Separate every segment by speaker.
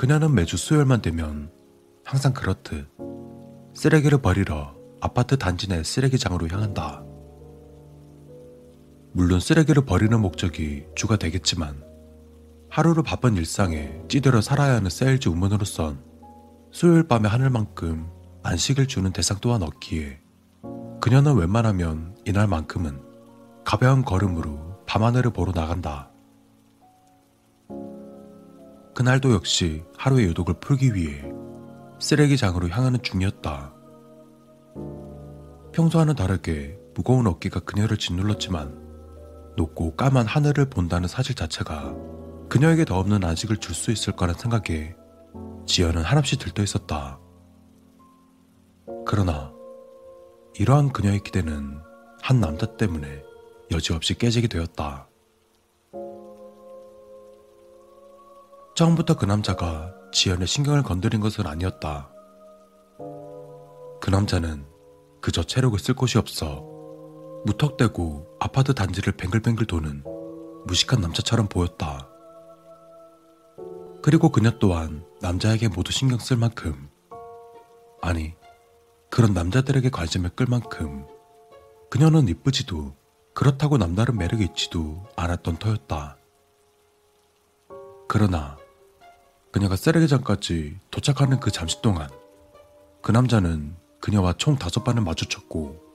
Speaker 1: 그녀는 매주 수요일만 되면 항상 그렇듯 쓰레기를 버리러 아파트 단지 내 쓰레기장으로 향한다. 물론 쓰레기를 버리는 목적이 주가 되겠지만 하루를 바쁜 일상에 찌들어 살아야 하는 세일즈 우먼으로선 수요일 밤의 하늘만큼 안식을 주는 대상 또한 없기에 그녀는 웬만하면 이날만큼은 가벼운 걸음으로 밤하늘을 보러 나간다. 그날도 역시 하루의 요독을 풀기 위해 쓰레기장으로 향하는 중이었다. 평소와는 다르게 무거운 어깨가 그녀를 짓눌렀지만 높고 까만 하늘을 본다는 사실 자체가 그녀에게 더 없는 안식을 줄 수 있을 거란 생각에 지연은 한없이 들떠 있었다. 그러나 이러한 그녀의 기대는 한 남자 때문에 여지없이 깨지게 되었다. 처음부터 그 남자가 지연의 신경을 건드린 것은 아니었다. 그 남자는 그저 체력을 쓸 곳이 없어 무턱대고 아파트 단지를 뱅글뱅글 도는 무식한 남자처럼 보였다. 그리고 그녀 또한 남자에게 모두 신경 쓸 만큼, 아니, 그런 남자들에게 관심을 끌 만큼 그녀는 이쁘지도 그렇다고 남다른 매력이 있지도 않았던 터였다. 그러나 그녀가 쓰레기장까지 도착하는 그 잠시 동안 그 남자는 그녀와 총 다섯 번을 마주쳤고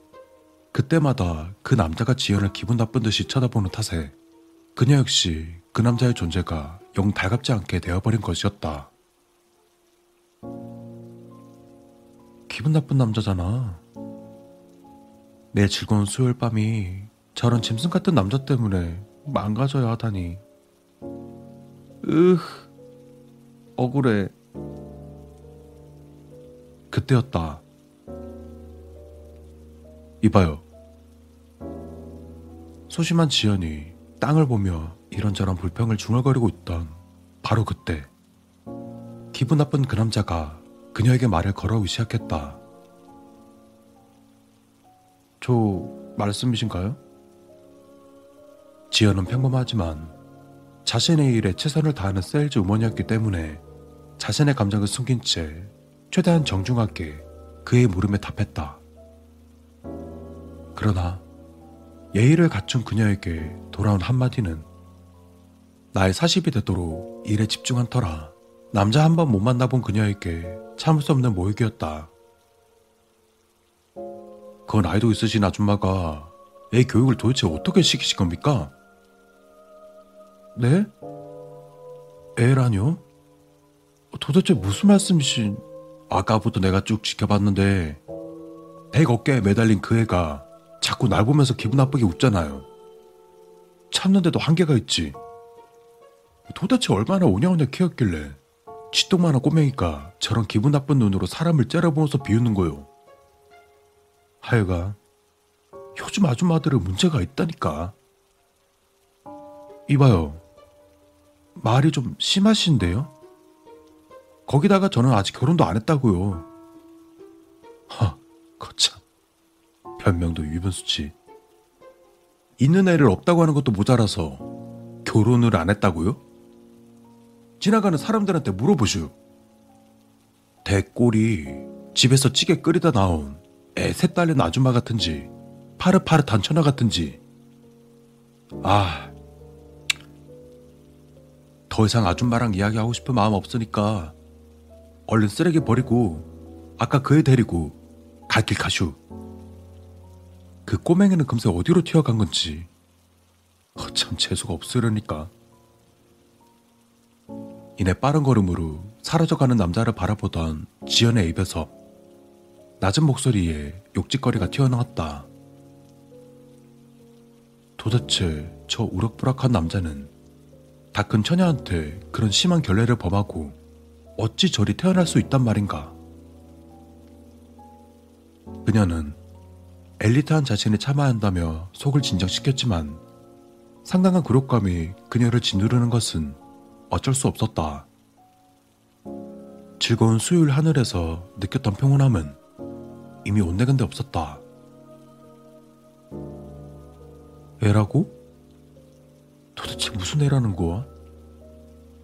Speaker 1: 그때마다 그 남자가 지연을 기분 나쁜 듯이 쳐다보는 탓에 그녀 역시 그 남자의 존재가 영 달갑지 않게 되어버린 것이었다. 기분 나쁜 남자잖아. 내 즐거운 수요일 밤이 저런 짐승 같은 남자 때문에 망가져야 하다니. 으, 억울해. 그때였다. 이봐요. 소심한 지연이 땅을 보며 이런저런 불평을 중얼거리고 있던 바로 그때 기분 나쁜 그 남자가 그녀에게 말을 걸어오기 시작했다. 저 말씀이신가요? 지연은 평범하지만 자신의 일에 최선을 다하는 세일즈 우먼이었기 때문에 자신의 감정을 숨긴 채 최대한 정중하게 그의 물음에 답했다. 그러나 예의를 갖춘 그녀에게 돌아온 한마디는 나의 40이 되도록 일에 집중한 터라 남자 한 번 못 만나본 그녀에게 참을 수 없는 모욕이었다. 그 나이도 있으신 아줌마가 애 교육을 도대체 어떻게 시키신 겁니까? 네? 애라뇨? 도대체 무슨 말씀이신? 아까부터 내가 쭉 지켜봤는데 백 어깨에 매달린 그 애가 자꾸 날 보면서 기분 나쁘게 웃잖아요. 참는데도 한계가 있지. 도대체 얼마나 오냐오냐 키웠길래 치똥만한 꼬맹이가 저런 기분 나쁜 눈으로 사람을 째려보면서 비웃는 거요. 하여간 요즘 아줌마들은 문제가 있다니까. 이봐요. 말이 좀 심하신데요? 거기다가 저는 아직 결혼도 안 했다고요. 하, 거참. 변명도 유변수치. 있는 애를 없다고 하는 것도 모자라서 결혼을 안 했다고요? 지나가는 사람들한테 물어보슈. 대꼴이 집에서 찌개 끓이다 나온 애 셋 딸린 아줌마 같은지 파릇파릇한 천하 같은지 아, 더 이상 아줌마랑 이야기하고 싶은 마음 없으니까 얼른 쓰레기 버리고 아까 그 애 데리고 갈 길 가슈. 그 꼬맹이는 금세 어디로 튀어간 건지 참 재수가 없으려니까. 이내 빠른 걸음으로 사라져가는 남자를 바라보던 지연의 입에서 낮은 목소리에 욕짓거리가 튀어나왔다. 도대체 저 우락부락한 남자는 다 큰 처녀한테 그런 심한 결례를 범하고 어찌 저리 태어날 수 있단 말인가? 그녀는 엘리트한 자신이 참아야 한다며 속을 진정시켰지만 상당한 굴욕감이 그녀를 짓누르는 것은 어쩔 수 없었다. 즐거운 수요일 하늘에서 느꼈던 평온함은 이미 온데간데 없었다. 애라고? 도대체 무슨 애라는 거야?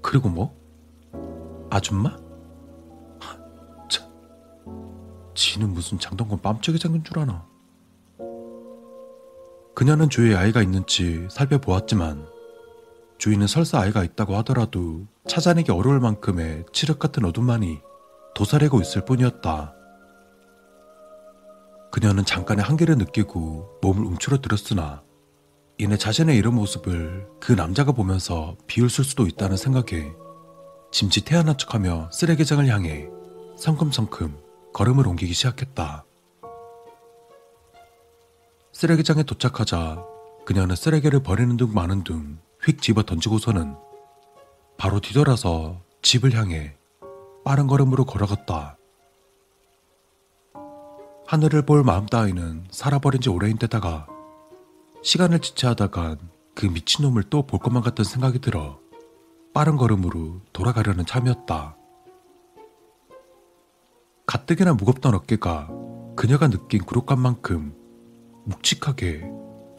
Speaker 1: 그리고 뭐? 아줌마? 하, 참. 지는 무슨 장동건 빰짝이 생긴 줄 아나. 그녀는 주위에 아이가 있는지 살펴보았지만 주위는 설사 아이가 있다고 하더라도 찾아내기 어려울 만큼의 칠흑 같은 어둠만이 도사리고 있을 뿐이었다. 그녀는 잠깐의 한계를 느끼고 몸을 움츠러들었으나 이내 자신의 이런 모습을 그 남자가 보면서 비웃을 수도 있다는 생각에 짐짓 태어난 척하며 쓰레기장을 향해 성큼성큼 걸음을 옮기기 시작했다. 쓰레기장에 도착하자 그녀는 쓰레기를 버리는 둥 마는 둥 휙 집어 던지고서는 바로 뒤돌아서 집을 향해 빠른 걸음으로 걸어갔다. 하늘을 볼 마음 따위는 살아버린 지 오래인 데다가 시간을 지체하다간 그 미친놈을 또 볼 것만 같던 생각이 들어 빠른 걸음으로 돌아가려는 참이었다. 가뜩이나 무겁던 어깨가 그녀가 느낀 구력감만큼 묵직하게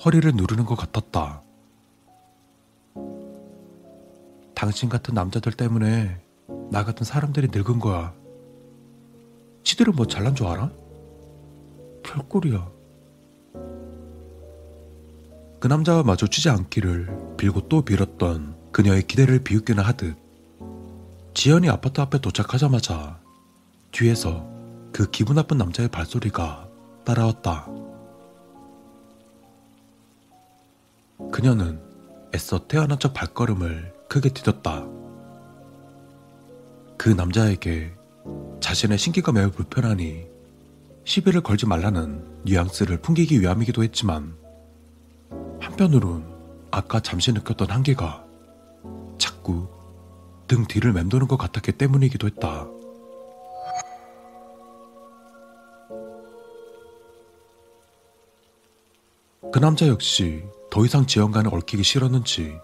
Speaker 1: 허리를 누르는 것 같았다. 당신 같은 남자들 때문에 나 같은 사람들이 늙은 거야. 치들은 뭐 잘난 줄 알아? 별꼴이야. 그 남자와 마주치지 않기를 빌고 또 빌었던 그녀의 기대를 비웃기나 하듯 지연이 아파트 앞에 도착하자마자 뒤에서 그 기분 나쁜 남자의 발소리가 따라왔다. 그녀는 애써 태어난 척 발걸음을 크게 디뎠다. 그 남자에게 자신의 신기가 매우 불편하니 시비를 걸지 말라는 뉘앙스를 풍기기 위함이기도 했지만 한편으론 아까 잠시 느꼈던 한계가 자꾸 등 뒤를 맴도는 것 같았기 때문이기도 했다. 그 남자 역시 더 이상 지연과는 얽히기 싫었는지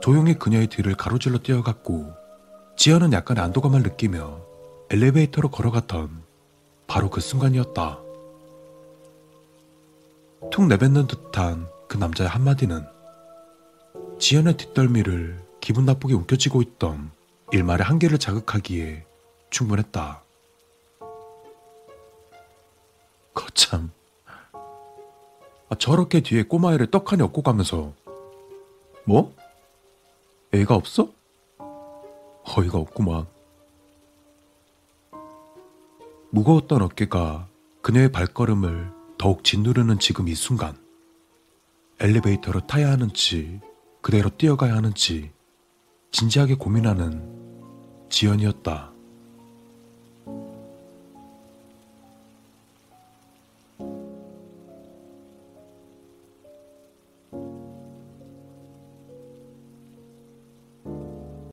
Speaker 1: 조용히 그녀의 뒤를 가로질러 뛰어갔고 지연은 약간의 안도감을 느끼며 엘리베이터로 걸어갔던 바로 그 순간이었다. 툭 내뱉는 듯한 그 남자의 한마디는 지연의 뒷덜미를 기분 나쁘게 움켜쥐고 있던 일말의 한계를 자극하기에 충분했다. 거참. 아, 저렇게 뒤에 꼬마애를 떡하니 업고 가면서 뭐? 애가 없어? 어이가 없구만. 무거웠던 어깨가 그녀의 발걸음을 더욱 짓누르는 지금 이 순간. 엘리베이터로 타야 하는지 그대로 뛰어가야 하는지 진지하게 고민하는 지연이었다.